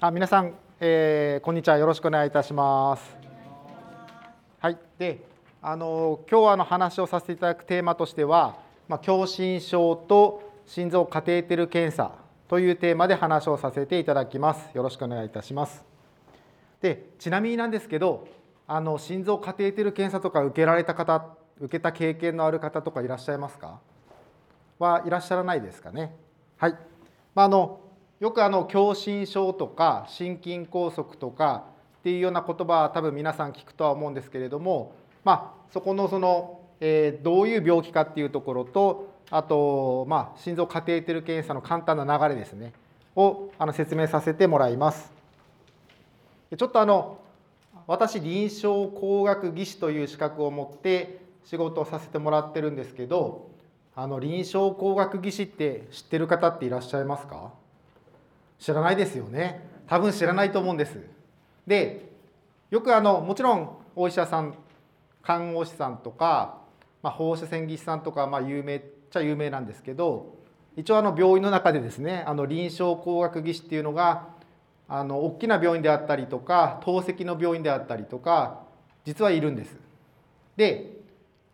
あ皆さん、えー、こんにちは。よろしくお願いいたします。はい。であの今日はの話をさせていただくテーマとしては、まあ、狭心症と心臓カテーテル検査というテーマで話をさせていただきます。よろしくお願いいたします。でちなみになんですけどあの心臓カテーテル検査とか受けられた方受けた経験のある方とかいらっしゃいますか？はいらっしゃらないですかね？はい、ま、あのよくあの狭心症とか心筋梗塞とかっていうような言葉は多分皆さん聞くとは思うんですけれども、まあ、そこのその、え、どういう病気かっていうところとあと、まあ、心臓カテーテル検査の簡単な流れですねをあの説明させてもらいます。ちょっとあの私臨床工学技師という資格を持って仕事をさせてもらってるんですけどあの臨床工学技師って知ってる方っていらっしゃいますか？知らないですよね多分知らないと思うんですでよくあのもちろんお医者さん看護師さんとか、まあ、放射線技師さんとか、まあ、有名っちゃ有名なんですけど一応あの病院の中でですねあの臨床工学技師っていうのがあの大きな病院であったりとか透析の病院であったりとか実はいるんです。で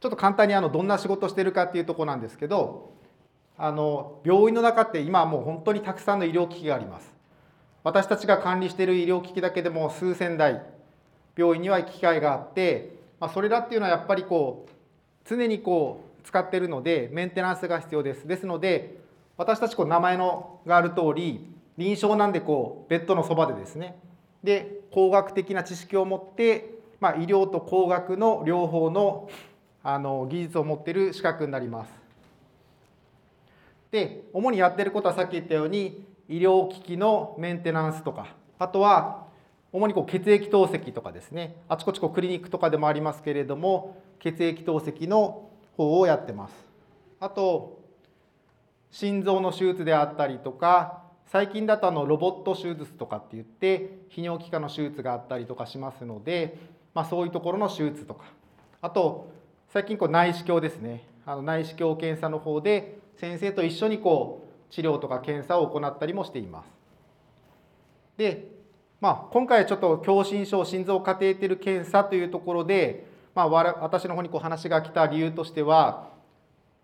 ちょっと簡単にあのどんな仕事してるかっていうとこなんですけどあの病院の中って今はもう本当にたくさんの医療機器があります。私たちが管理している医療機器だけでも数千台病院には機械があって、まあ、それらっていうのはやっぱりこう常にこう使ってるのでメンテナンスが必要です。ですので私たちこう名前のがある通り臨床なんでこうベッドのそばでですね。で工学的な知識を持って、まあ、医療と工学の両方のあの技術を持っている資格になります。で主にやってることはさっき言ったように医療機器のメンテナンスとかあとは主にこう血液透析とかですね。あちこちこうクリニックとかでもありますけれども血液透析の方をやってます。あと心臓の手術であったりとか最近だとあのロボット手術とかって言って泌尿器科の手術があったりとかしますので、まあ、そういうところの手術とか。あと最近こう内視鏡ですね。あの内視鏡検査の方で先生と一緒にこう治療とか検査を行ったりもしています。で、まあ、今回はちょっと狭心症心臓カテーテル検査というところで、まあ、私の方にこう話が来た理由としては、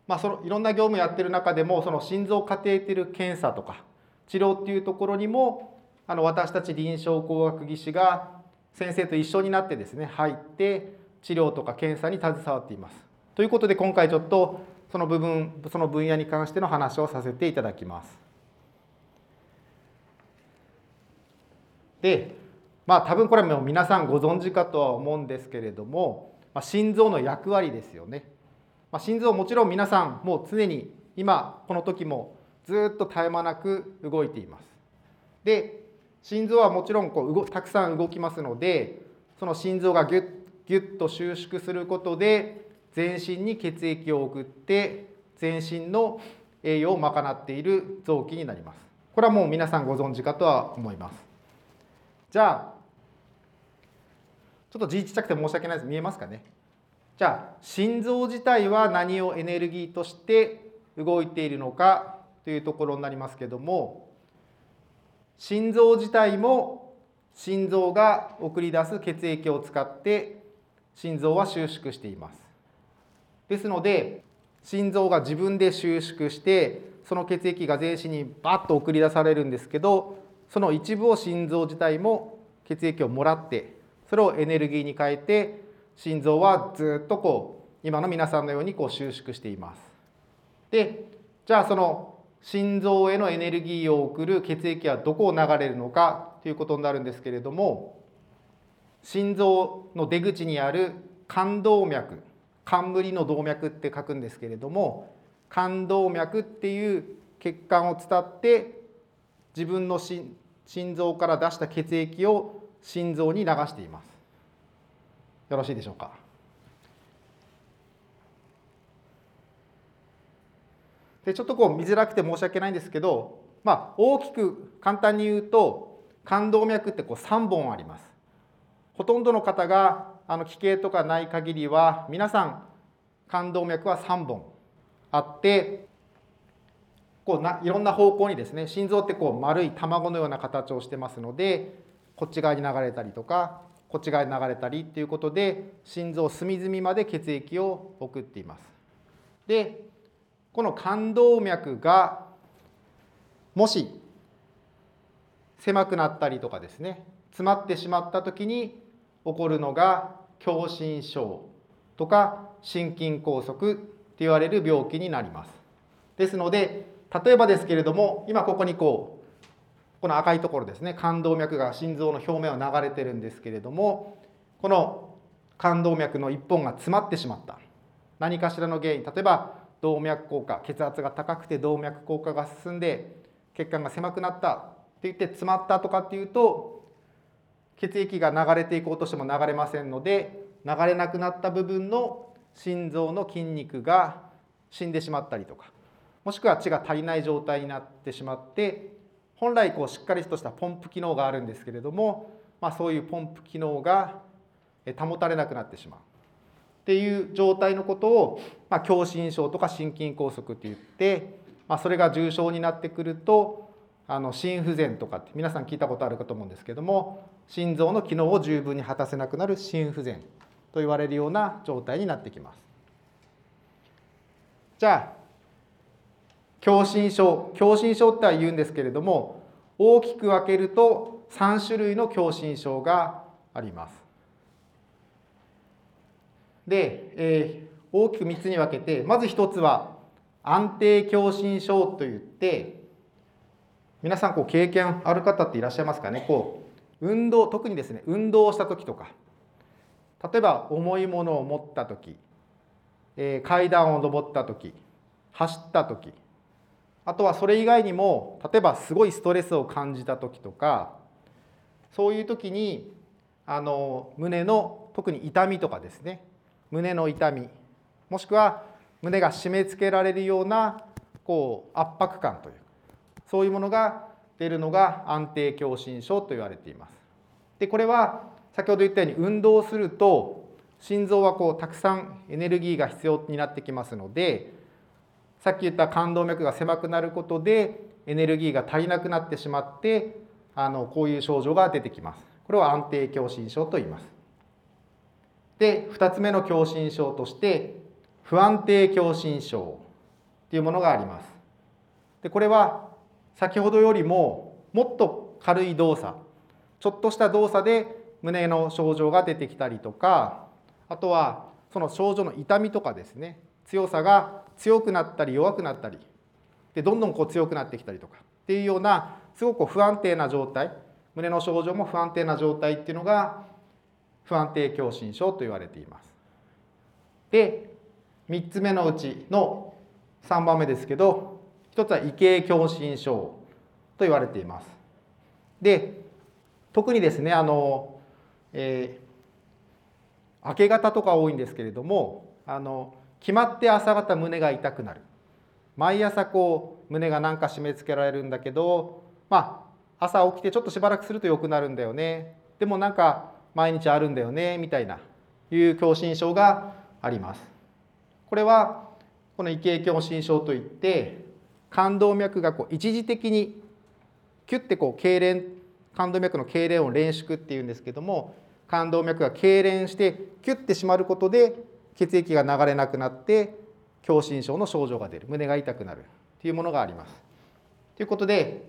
まあ、そのいろんな業務やってる中でもその心臓カテーテル検査とか治療っていうところにもあの私たち臨床工学技師が先生と一緒になってですね入って治療とか検査に携わっています。ということで今回ちょっとその部分その分野に関しての話をさせていただきます。でまあ多分これはもう皆さんご存知かとは思うんですけれども、まあ、心臓の役割ですよね。まあ、心臓もちろん皆さんもう常に今この時もずっと絶え間なく動いています。で心臓はもちろんこう動たくさん動きますのでその心臓がギュッギュッと収縮することで全身に血液を送って全身の栄養を賄っている臓器になります。これはもう皆さんご存知かとは思います。じゃあちょっと字ちっちゃくて申し訳ないです。見えますかね？じゃあ心臓自体は何をエネルギーとして動いているのかというところになりますけども心臓自体も心臓が送り出す血液を使って心臓は収縮しています。ですので心臓が自分で収縮してその血液が全身にバッと送り出されるんですけどその一部を心臓自体も血液をもらってそれをエネルギーに変えて心臓はずっとこう今の皆さんのようにこう収縮しています。でじゃあその心臓へのエネルギーを送る血液はどこを流れるのかということになるんですけれども心臓の出口にある冠動脈冠の動脈って書くんですけれども冠動脈っていう血管を伝って自分の心心臓から出した血液を心臓に流しています。よろしいでしょうか？でちょっとこう見づらくて申し訳ないんですけどまあ大きく簡単に言うと冠動脈ってこう3本あります。ほとんどの方があの奇形とかない限りは皆さん冠動脈は3本あってこうないろんな方向にですね心臓ってこう丸い卵のような形をしてますのでこっち側に流れたりとかこっち側に流れたりっていうことで心臓隅々まで血液を送っています。でこの冠動脈がもし狭くなったりとかですね詰まってしまった時に起こるのが狭心症とか心筋梗塞って言われる病気になります。ですので例えばですけれども今ここにこうこの赤いところですね冠動脈が心臓の表面を流れてるんですけれどもこの冠動脈の一本が詰まってしまった何かしらの原因例えば動脈硬化血圧が高くて動脈硬化が進んで血管が狭くなったって言って詰まったとかっていうと血液が流れていこうとしても流れませんので流れなくなった部分の心臓の筋肉が死んでしまったりとかもしくは血が足りない状態になってしまって本来こうしっかりとしたポンプ機能があるんですけれども、まあ、そういうポンプ機能が保たれなくなってしまう。っていう状態のことを、まあ、狭心症とか心筋梗塞って言って、まあ、それが重症になってくるとあの心不全とかって皆さん聞いたことあるかと思うんですけども心臓の機能を十分に果たせなくなる心不全と言われるような状態になってきます。じゃあ狭心症狭心症っては言うんですけれども大きく分けると3種類の狭心症があります。で、えー、大きく3つに分けてまず1つは安定狭心症といって皆さんこう経験ある方っていらっしゃいますかね？こう運動特にですね運動をした時とか。例えば重いものを持った時、えー、階段を上った時。走った時。あとはそれ以外にも例えばすごいストレスを感じた時とか。そういう時にあの胸の特に痛みとかですね。胸の痛み。もしくは胸が締め付けられるようなこう圧迫感というか。そういうものが出るのが安定狭心症と言われています。でこれは先ほど言ったように運動すると心臓はこうたくさんエネルギーが必要になってきますのでさっき言った冠動脈が狭くなることでエネルギーが足りなくなってしまってあのこういう症状が出てきます。これは安定狭心症と言います。で2つ目の狭心症として不安定狭心症というものがあります。でこれは先ほどよりももっと軽い動作ちょっとした動作で胸の症状が出てきたりとかあとはその症状の痛みとかですね強さが強くなったり弱くなったりでどんどんこう強くなってきたりとかっていうようなすごく不安定な状態胸の症状も不安定な状態っていうのが不安定狭心症と言われています。で3つ目のうちの3番目ですけど1つは異形狭心症と言われています。で特にですねあの、えー、明け方とか多いんですけれどもあの決まって朝方胸が痛くなる。毎朝こう胸がなんか締め付けられるんだけどまあ朝起きてちょっとしばらくすると良くなるんだよね。でもなんか毎日あるんだよねみたいないう狭心症があります。これはこの異形狭心症といって冠動脈がこう一時的にキュッてこう痙攣冠動脈の痙攣を連縮っていうんですけども冠動脈が痙攣してキュッて締まることで血液が流れなくなって狭心症の症状が出る胸が痛くなるというものがあります。ということで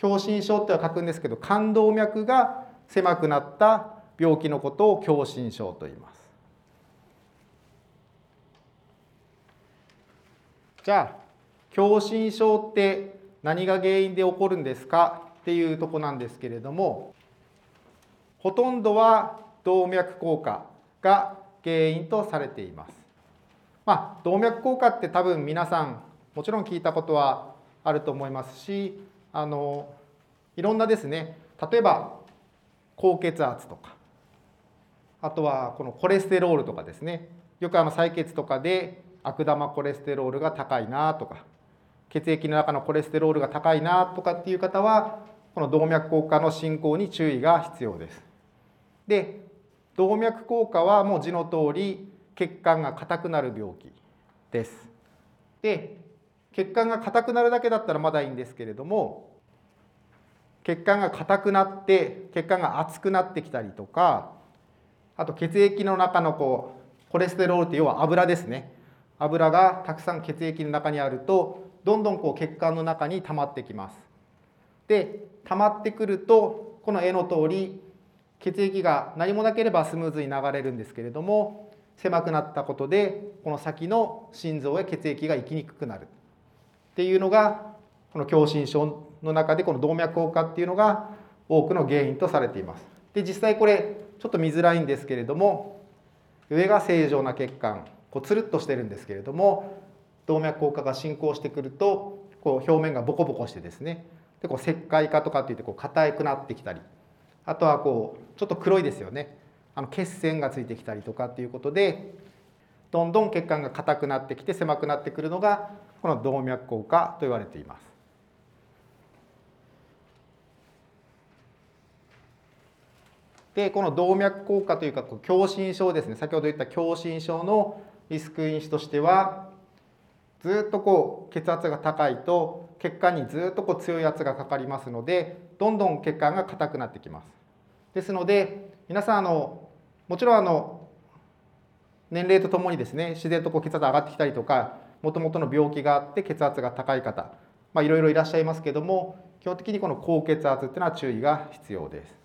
狭心症っては書くんですけど冠動脈が狭くなった病気のことを狭心症と言います。じゃあ狭心症って何が原因で起こるんですか？っていうとこなんですけれどもほとんどは動脈硬化が原因とされています。まあ、動脈硬化って多分皆さんもちろん聞いたことはあると思いますしあのいろんなですね例えば高血圧とかあとはこのコレステロールとかですねよくあの採血とかで悪玉コレステロールが高いなとか血液の中のコレステロールが高いなとかっていう方はこの動脈硬化の進行に注意が必要です。で動脈硬化はもう字の通り血管が硬くなる病気です。で血管が硬くなるだけだったらまだいいんですけれども血管が硬くなって血管が厚くなってきたりとかあと血液の中のこうコレステロールって要は油ですね油がたくさん血液の中にあるとどんどんこう血管の中に溜まってきますで溜まってくるとこの絵の通り血液が何もなければスムーズに流れるんですけれども狭くなったことでこの先の心臓へ血液が行きにくくなるっていうのがこの狭心症の中でこの動脈硬化っていうのが多くの原因とされています。で実際これちょっと見づらいんですけれども上が正常な血管こうつるっとしてるんですけれども動脈硬化が進行してくるとこう表面がボコボコしてですねでこう石灰化とかっていってこう硬くなってきたりあとはこうちょっと黒いですよねあの血栓がついてきたりとかっていうことでどんどん血管が硬くなってきて狭くなってくるのがこの動脈硬化と言われています。でこの動脈硬化というか狭心症ですね先ほど言った狭心症のリスク因子としてはずっとこう血圧が高いと血管にずっとこう強い圧がかかりますのでどんどん血管が硬くなってきます。ですので皆さんあのもちろんあの年齢とともにですね自然とこう血圧上がってきたりとかもともとの病気があって血圧が高い方まあいろいろいらっしゃいますけども基本的にこの高血圧っていうのは注意が必要です。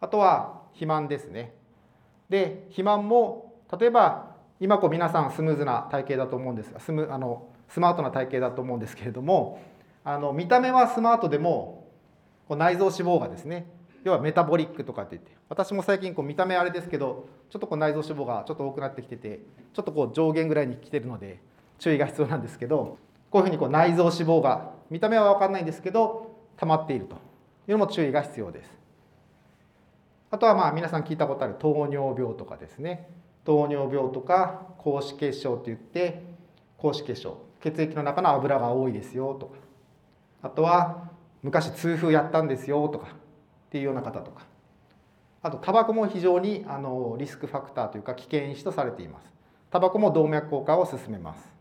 あとは肥満ですね。で肥満も例えば今こう皆さんスムーズな体型だと思うんですがスムあのスマートな体型だと思うんですけれどもあの見た目はスマートでもこう内臓脂肪がですね要はメタボリックとかって言って私も最近こう見た目あれですけどちょっとこう内臓脂肪がちょっと多くなってきててちょっとこう上限ぐらいに来てるので注意が必要なんですけどこういうふうにこう内臓脂肪が見た目は分かんないんですけど溜まっているというのも注意が必要です。あとはまあ皆さん聞いたことある糖尿病とかですね糖尿病とか高脂血症といって高脂血症血液の中の油が多いですよとかあとは昔痛風やったんですよとかっていうような方とか。あとタバコも非常にあのリスクファクターというか危険因子とされています。タバコも動脈硬化を進めます。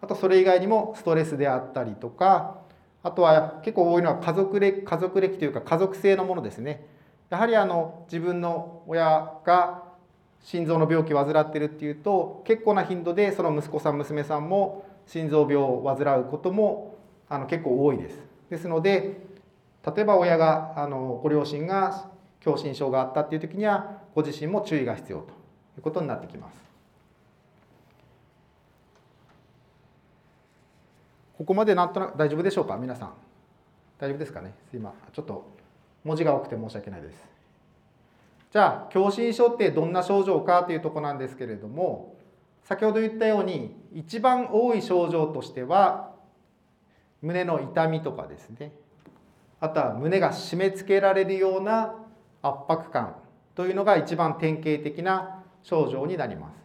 あとそれ以外にもストレスであったりとかあとは結構多いのは家族歴家族歴というか家族性のものですね。やはりあの自分の親が心臓の病気を患っているっていうと結構な頻度でその息子さん娘さんも心臓病を患うこともあの結構多いです。ですので例えば親があのご両親が狭心症があったっていう時にはご自身も注意が必要ということになってきます。ここまでなんとなく大丈夫でしょうか？皆さん大丈夫ですかね？すいまちょっと文字が多くて申し訳ないです。じゃあ狭心症ってどんな症状かというとこなんですけれども先ほど言ったように一番多い症状としては胸の痛みとかですね。あとは胸が締め付けられるような圧迫感というのが一番典型的な症状になります。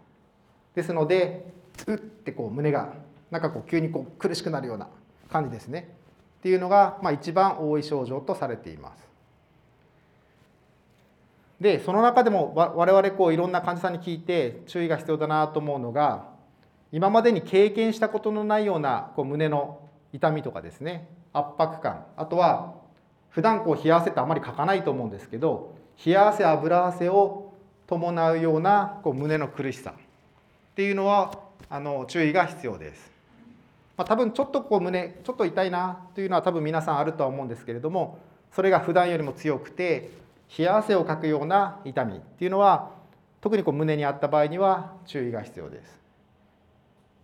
ですのでうってこう胸がなんかこう急にこう苦しくなるような感じですね。っていうのが、まあ、一番多い症状とされています。でその中でも我々こういろんな患者さんに聞いて注意が必要だなと思うのが今までに経験したことのないようなこう胸の痛みとかですね圧迫感あとは普段こう冷や汗ってあまりかかないと思うんですけど冷や汗油汗を伴うようなこう胸の苦しさっていうのはあの注意が必要です。まあ、多分ちょっとこう胸ちょっと痛いなというのは多分皆さんあるとは思うんですけれどもそれが普段よりも強くて冷や汗をかくような痛みっていうのは特にこう胸にあった場合には注意が必要です。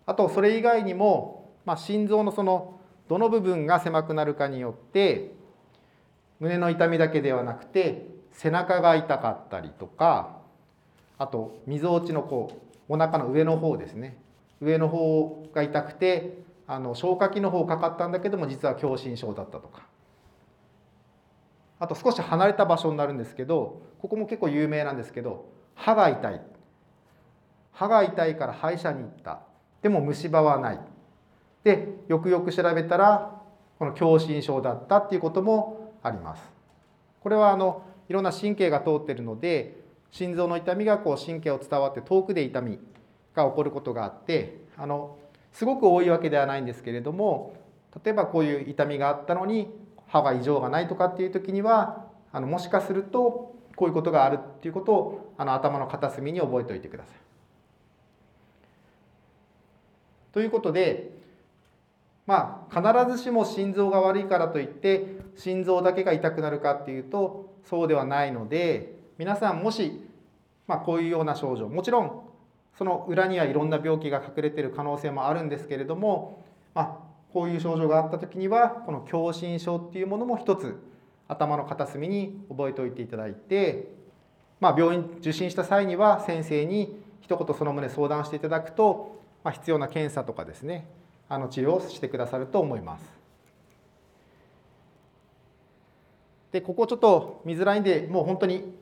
あとそれ以外にも、まあ、心臓のそのどの部分が狭くなるかによって胸の痛みだけではなくて背中が痛かったりとかあとみぞおちのこうお腹の上の方ですね上の方が痛くてあの消化器の方かかったんだけども実は狭心症だったとかあと少し離れた場所になるんですけどここも結構有名なんですけど歯が痛い。歯が痛いから歯医者に行った。でも虫歯はない。でよくよく調べたらこの狭心症だったっていうこともあります。これはあのいろんな神経が通ってるので心臓の痛みがこう神経を伝わって遠くで痛みが起こることがあってあのすごく多いわけではないんですけれども例えばこういう痛みがあったのに歯が異常がないとかっていう時にはあのもしかするとこういうことがあるっていうことをあの頭の片隅に覚えておいてください。ということでまあ必ずしも心臓が悪いからといって心臓だけが痛くなるかっていうとそうではないので皆さんもし、まあ、こういうような症状もちろんその裏にはいろんな病気が隠れてる可能性もあるんですけれども、まあ、こういう症状があった時にはこの狭心症っていうものも一つ頭の片隅に覚えておいていただいて、まあ、病院受診した際には先生に一言その旨相談していただくと、まあ、必要な検査とかですねあの治療をしてくださると思います。でここちょっと見づらいんでもう本当に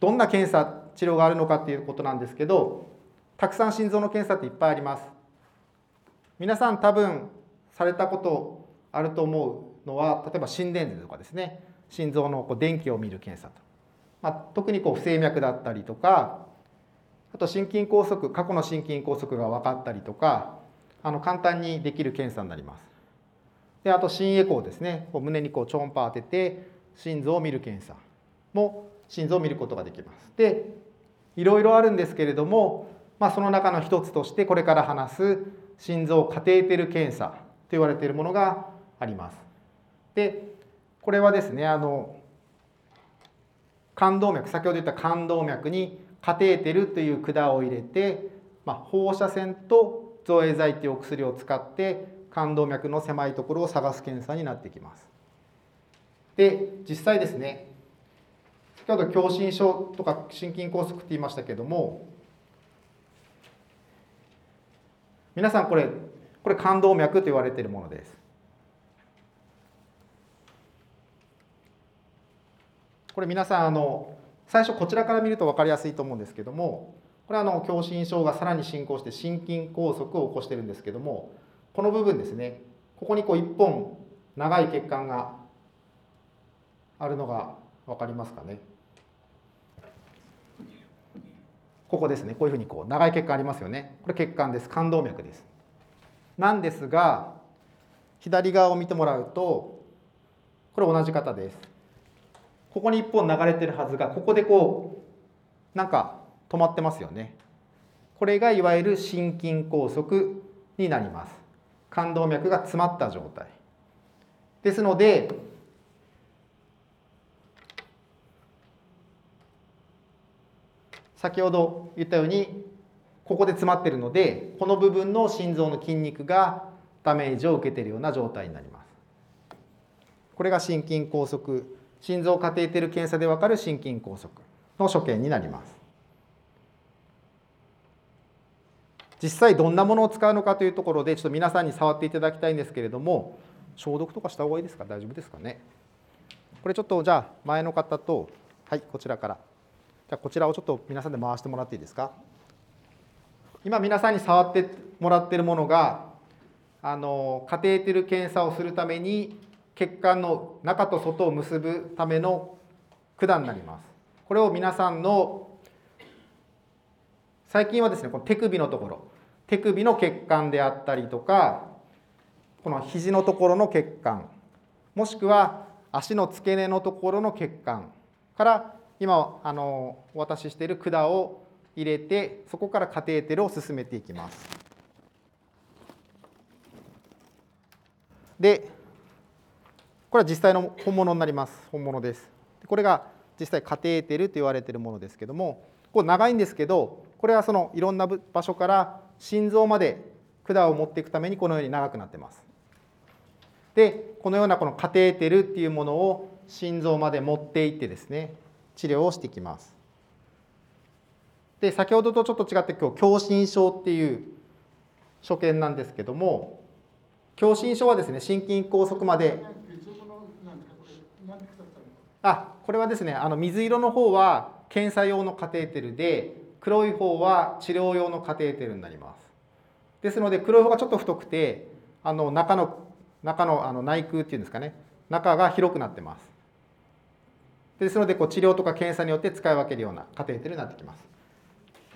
どんな検査治療があるのかっていうことなんですけどたくさん心臓の検査っていっぱいあります。皆さん多分されたことあると思うのは例えば心電図とかですね心臓のこう電気を見る検査と、まあ、特にこう不整脈だったりとかあと心筋梗塞過去の心筋梗塞が分かったりとかあの簡単にできる検査になります。であと心エコーですねこう胸にこう超音波当てて心臓を見る検査も心臓を見ることができます。でいろいろあるんですけれども、まあ、その中の一つとしてこれから話す心臓カテーテル検査言われているものがあります。でこれはですねあの冠動脈先ほど言った冠動脈にカテーテルという管を入れて、まあ、放射線と造影剤というお薬を使って冠動脈の狭いところを探す検査になってきます。で実際ですね先ほど狭心症とか心筋梗塞って言いましたけども皆さんこれこれ冠動脈と言われているものです。これ皆さんあの最初こちらから見ると分かりやすいと思うんですけどもこれはあの狭心症がさらに進行して心筋梗塞を起こしてるんですけどもこの部分ですねここにこう1本長い血管があるのが分かりますかね？ここですねこういうふうにこう長い血管ありますよね。これ血管です。冠動脈です。なんですが左側を見てもらうとこれ同じ方です。ここに1本流れてるはずがここでこうなんか止まってますよね。これがいわゆる心筋梗塞になります。冠動脈が詰まった状態。ですので先ほど言ったようにここで詰まってるのでこの部分の心臓の筋肉がダメージを受けているような状態になります。これが心筋梗塞。心臓カテーテル検査でわかる心筋梗塞の所見になります。実際どんなものを使うのかというところでちょっと皆さんに触っていただきたいんですけれども消毒とかした方がいいですか？大丈夫ですかね？これちょっとじゃあ前の方とはいこちらから。じゃあこちらをちょっと皆さんで回してもらっていいですか？今皆さんに触ってもらっているものがあのカテーテル検査をするために血管の中と外を結ぶための管になります。これを皆さんの最近はですねこの手首のところ手首の血管であったりとかこの肘のところの血管もしくは足の付け根のところの血管から今あのお渡ししている管を入れてそこからカテーテルを進めていきます。でこれは実際の本物になります。本物です。これが実際カテーテルと言われているものですけどもこう長いんですけどこれはそのいろんな場所から心臓まで管を持っていくためにこのように長くなってます。でこのようなこのカテーテルっていうものを心臓まで持っていってですね治療をしていきます。で先ほどとちょっと違って今日狭心症っていう所見なんですけども狭心症はですね心筋梗塞まで。あこれはですねあの水色の方は検査用のカテーテルで黒い方は治療用のカテーテルになります。ですので黒い方がちょっと太くてあの中の中のあの内腔っていうんですかね中が広くなってます。ですのでこう治療とか検査によって使い分けるようなカテーテルになってきます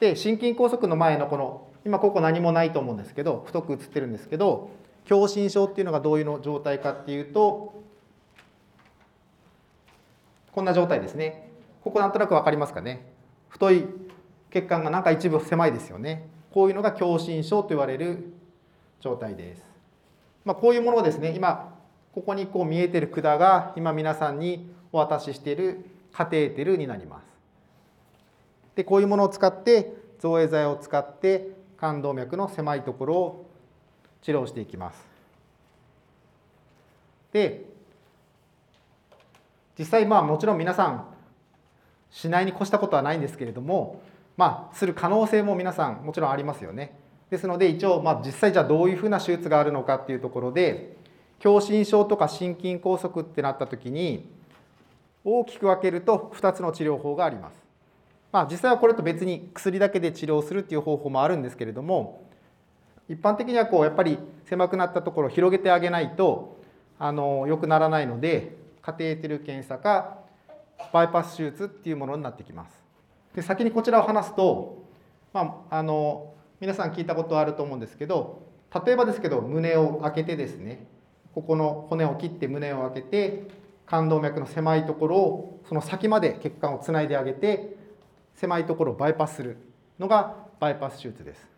で心筋梗塞の前のこの今ここ何もないと思うんですけど太く写ってるんですけど狭心症っていうのがどういうの状態かっていうとこんな状態ですね。ここなんとなく分かりますかね。太い血管がなんか一部狭いですよね。こういうのが狭心症と言われる状態です、まあ、こういうものをですね今ここにこう見えてる管が今皆さんにお渡ししているカテーテルになります。でこういうものを使って造影剤を使って冠動脈の狭いところを治療していきますで実際まあもちろん皆さんしないに越したことはないんですけれどもまあする可能性も皆さんもちろんありますよねですので一応まあ実際じゃあどういうふうな手術があるのかっていうところで狭心症とか心筋梗塞ってなった時に大きく分けると2つの治療法があります。まあ、実際はこれと別に薬だけで治療するっていう方法もあるんですけれども一般的にはこうやっぱり狭くなったところを広げてあげないとあの良くならないのでカテーテル検査かバイパス手術っていうものになってきます。で先にこちらを話すと、まあ、あの皆さん聞いたことあると思うんですけど例えばですけど胸を開けてですねここの骨を切って胸を開けて冠動脈の狭いところをその先まで血管をつないであげて狭いところをバイパスするのがバイパス手術です。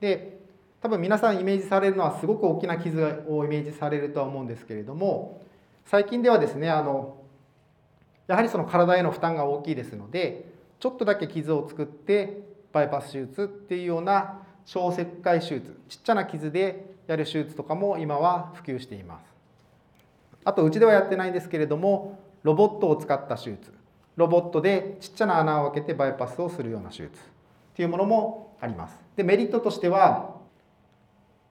で多分皆さんイメージされるのはすごく大きな傷をイメージされるとは思うんですけれども最近ではですねあのやはりその体への負担が大きいですのでちょっとだけ傷を作ってバイパス手術っていうような小切開手術ちっちゃな傷でやる手術とかも今は普及していますあとうちではやってないんですけれどもロボットを使った手術ロボットでちっちゃな穴を開けてバイパスをするような手術っていうものもありますでメリットとしては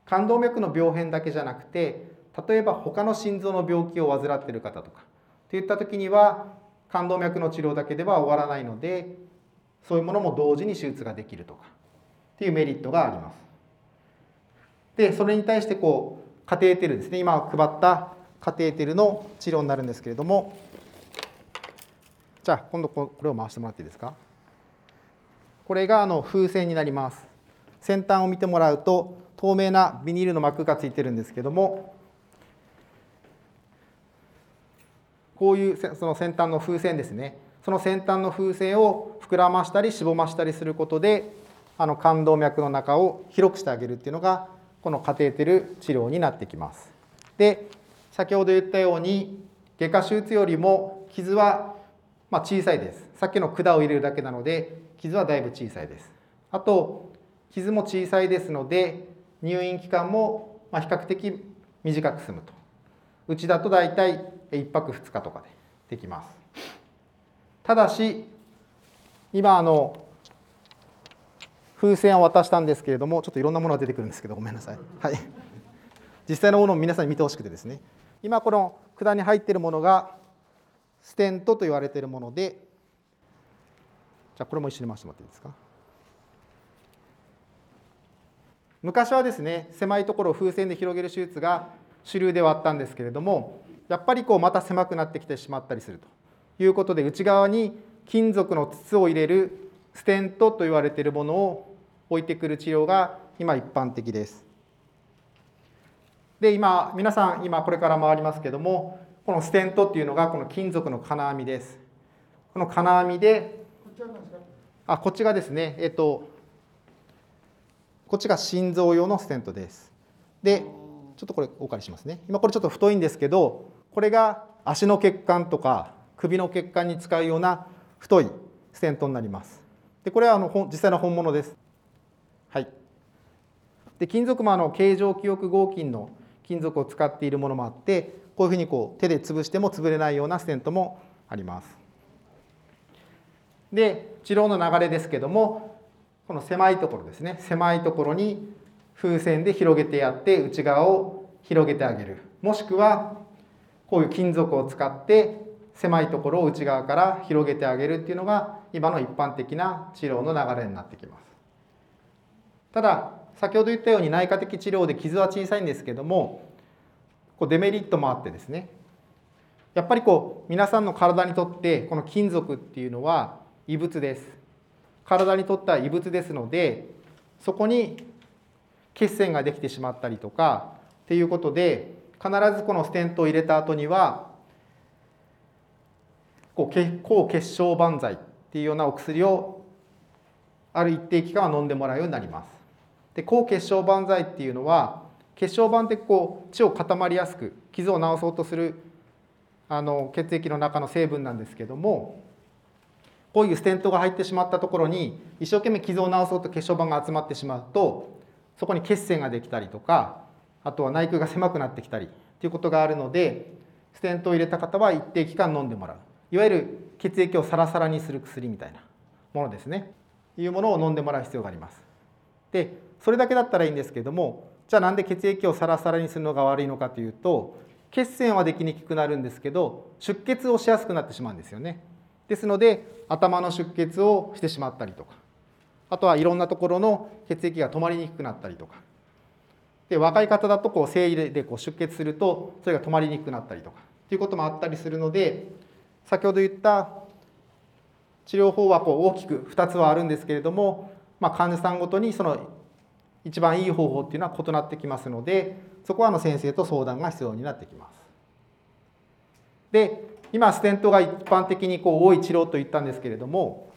冠動脈の病変だけじゃなくて例えば他の心臓の病気を患ってる方とかといった時には冠動脈の治療だけでは終わらないのでそういうものも同時に手術ができるとかっていうメリットがあります。でそれに対してこうカテーテルですね今配ったカテーテルの治療になるんですけれどもじゃあ今度これを回してもらっていいですか？これがあの風船になります。先端を見てもらうと透明なビニールの膜がついてるんですけどもこういうその先端の風船ですね。その先端の風船を膨らましたりしぼましたりすることであの冠動脈の中を広くしてあげるっていうのがこのカテーテル治療になってきます。で先ほど言ったように外科手術よりも傷はまあ小さいです。さっきの管を入れるだけなので傷はだいぶ小さいです。あと傷も小さいですので入院期間もま比較的短く済むと。うちだと大体1泊2日とかでできます。ただし今あの風船を渡したんですけれどもちょっといろんなものが出てくるんですけどごめんなさい。はい、実際のものを皆さんに見てほしくてですね今この管に入っているものがステントと言われているものでじゃあこれも一緒に回してもらっていいですか？昔はですね狭いところを風船で広げる手術が主流ではあったんですけれどもやっぱりこうまた狭くなってきてしまったりするということで内側に金属の筒を入れるステントと言われているものを置いてくる治療が今一般的です。で今皆さん今これから回りますけどもこのステントっていうのがこの金属の金網です。この金網であこっちがですねえっとこっちが心臓用のステントです。でちょっとこれお借りしますね。今これちょっと太いんですけどこれが足の血管とか首の血管に使うような太いステントになります。でこれはあの実際の本物です。はい、で金属もあの形状記憶合金の金属を使っているものもあってこういうふうにこう手で潰しても潰れないようなステントもあります。で治療の流れですけどもこの狭いところですね狭いところに風船で広げてやって内側を広げてあげるもしくはこういう金属を使って狭いところを内側から広げてあげるっていうのが今の一般的な治療の流れになってきます。ただ先ほど言ったように内科的治療で傷は小さいんですけどもこうデメリットもあってですねやっぱりこう皆さんの体にとってこの金属っていうのは異物です。体にとっては異物ですのでそこに血栓ができてしまったりとかっていうことで必ずこのステントを入れた後にはこう抗血小板剤っていうようなお薬をある一定期間は飲んでもらうようになります。で抗血小板剤っていうのは血小板ってこう血を固まりやすく傷を治そうとするあの血液の中の成分なんですけどもこういうステントが入ってしまったところに一生懸命傷を治そうと血小板が集まってしまうとそこに血栓ができたりとかあとは内腔が狭くなってきたりということがあるのでステントを入れた方は一定期間飲んでもらういわゆる血液をサラサラにする薬みたいなものですねいうものを飲んでもらう必要があります。でそれだけだったらいいんですけどもじゃあなんで血液をサラサラにするのが悪いのかというと血栓はできにくくなるんですけど出血をしやすくなってしまうんですよね。ですので頭の出血をしてしまったりとかあとはいろんなところの血液が止まりにくくなったりとかで若い方だとこう生理でこう出血するとそれが止まりにくくなったりとかっていうこともあったりするので先ほど言った治療法はこう大きく2つはあるんですけれども、まあ、患者さんごとにその一番いい方法っていうのは異なってきますのでそこはあの先生と相談が必要になってきます。で今ステントが一般的にこう多い治療と言ったんですけれども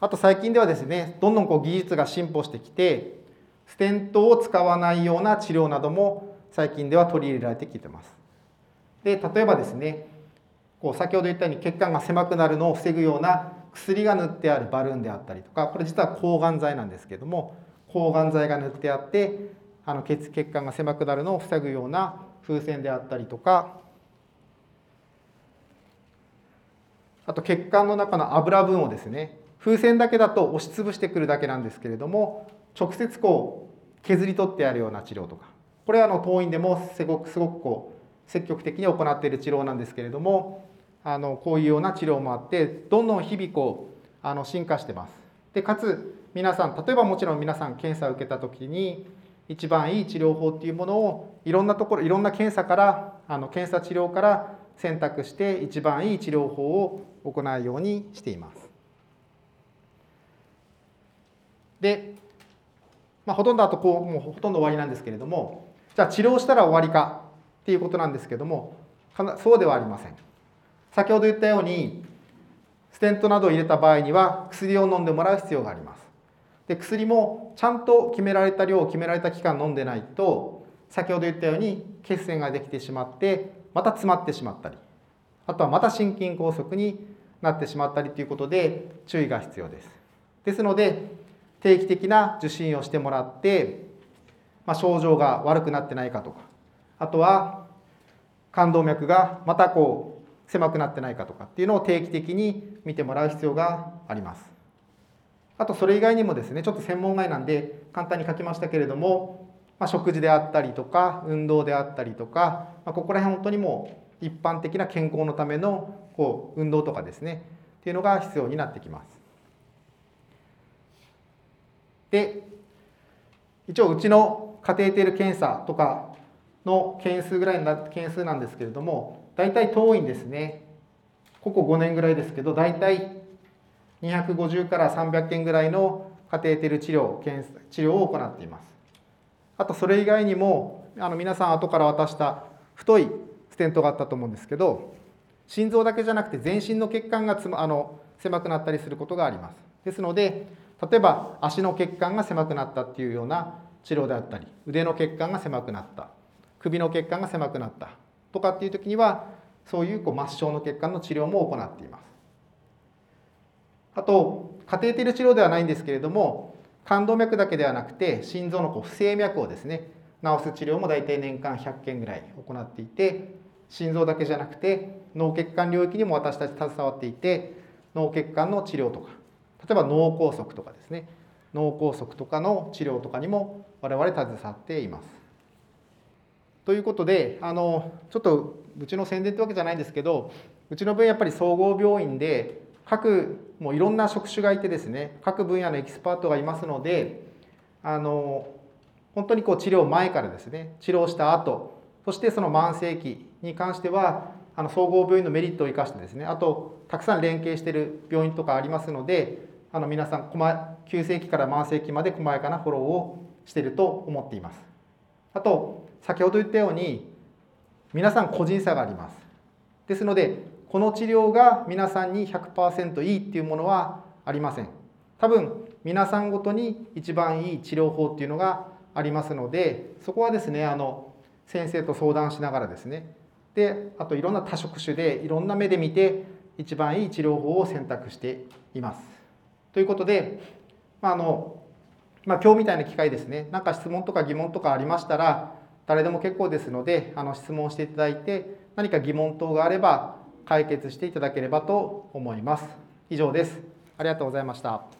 あと最近ではですねどんどんこう技術が進歩してきてステントを使わないような治療なども最近では取り入れられてきてます。で例えばですねこう先ほど言ったように血管が狭くなるのを防ぐような薬が塗ってあるバルーンであったりとかこれ実は抗がん剤なんですけども抗がん剤が塗ってあってあの血血管が狭くなるのを防ぐような風船であったりとかあと血管の中の油分をですね風船だけだと押しつぶしてくるだけなんですけれども直接こう削り取ってやるような治療とかこれはあの当院でもすごくすごくこう積極的に行っている治療なんですけれどもあのこういうような治療もあってどんどん日々こうあの進化してます。でかつ皆さん例えばもちろん皆さん検査を受けた時に一番いい治療法っていうものをいろんなところいろんな検査からあの検査治療から選択して一番いい治療法を行うようにしています。で、まあ、ほとんどあとこうもうほとんど終わりなんですけれどもじゃあ治療したら終わりかっていうことなんですけどもそうではありません。先ほど言ったようにステントなどを入れた場合には薬を飲んでもらう必要があります。で薬もちゃんと決められた量を決められた期間飲んでないと先ほど言ったように血栓ができてしまってまた詰まってしまったりあとはまた心筋梗塞になってしまったりということで注意が必要です。ですので定期的な受診をしてもらって、まあ、症状が悪くなってないかとかあとは冠動脈がまたこう狭くなってないかとかっていうのを定期的に見てもらう必要があります。あとそれ以外にもですねちょっと専門外なんで簡単に書きましたけれども、まあ、食事であったりとか運動であったりとか、まあ、ここら辺本当にもう一般的な健康のためのこう運動とかですねっていうのが必要になってきます。で一応うちのカテーテル検査とかの件数ぐらいな件数なんですけれども大体当院ですねここ5年ぐらいですけど大体250から300件ぐらいのカテーテル治療治療を行っていますあとそれ以外にもあの皆さん後から渡した太いステントがあったと思うんですけど心臓だけじゃなくて全身の血管がつ、ま、あの狭くなったりすることがありますですので例えば足の血管が狭くなったっていうような治療であったり腕の血管が狭くなった首の血管が狭くなったとかっていう時にはそういうこう末梢の血管の治療も行っています。あとカテーテル治療ではないんですけれども冠動脈だけではなくて心臓のこう不整脈をですね治す治療も大体年間100件ぐらい行っていて心臓だけじゃなくて脳血管領域にも私たち携わっていて脳血管の治療とか例えば脳梗塞とかですね脳梗塞とかの治療とかにも我々携わっています。ということであのちょっとうちの宣伝ってわけじゃないんですけどうちの分やっぱり総合病院で各もういろんな職種がいてですね各分野のエキスパートがいますのであの本当にこう治療前からですね治療した後そしてその慢性期に関してはあの総合病院のメリットを生かしてですねあとたくさん連携してる病院とかありますのであの皆さん急性期から慢性期まで細やかなフォローをしていると思っています。あと先ほど言ったように皆さん個人差があります。ですのでこの治療が皆さんに100%いいっていうものはありません。多分皆さんごとに一番いい治療法っていうのがありますのでそこはですねあの先生と相談しながらですね。であといろんな多職種でいろんな目で見て一番いい治療法を選択しています。ということで、まあのまあ、今日みたいな機会ですね。何か質問とか疑問とかありましたら誰でも結構ですのであの質問していただいて何か疑問等があれば解決していただければと思います。以上です。ありがとうございました。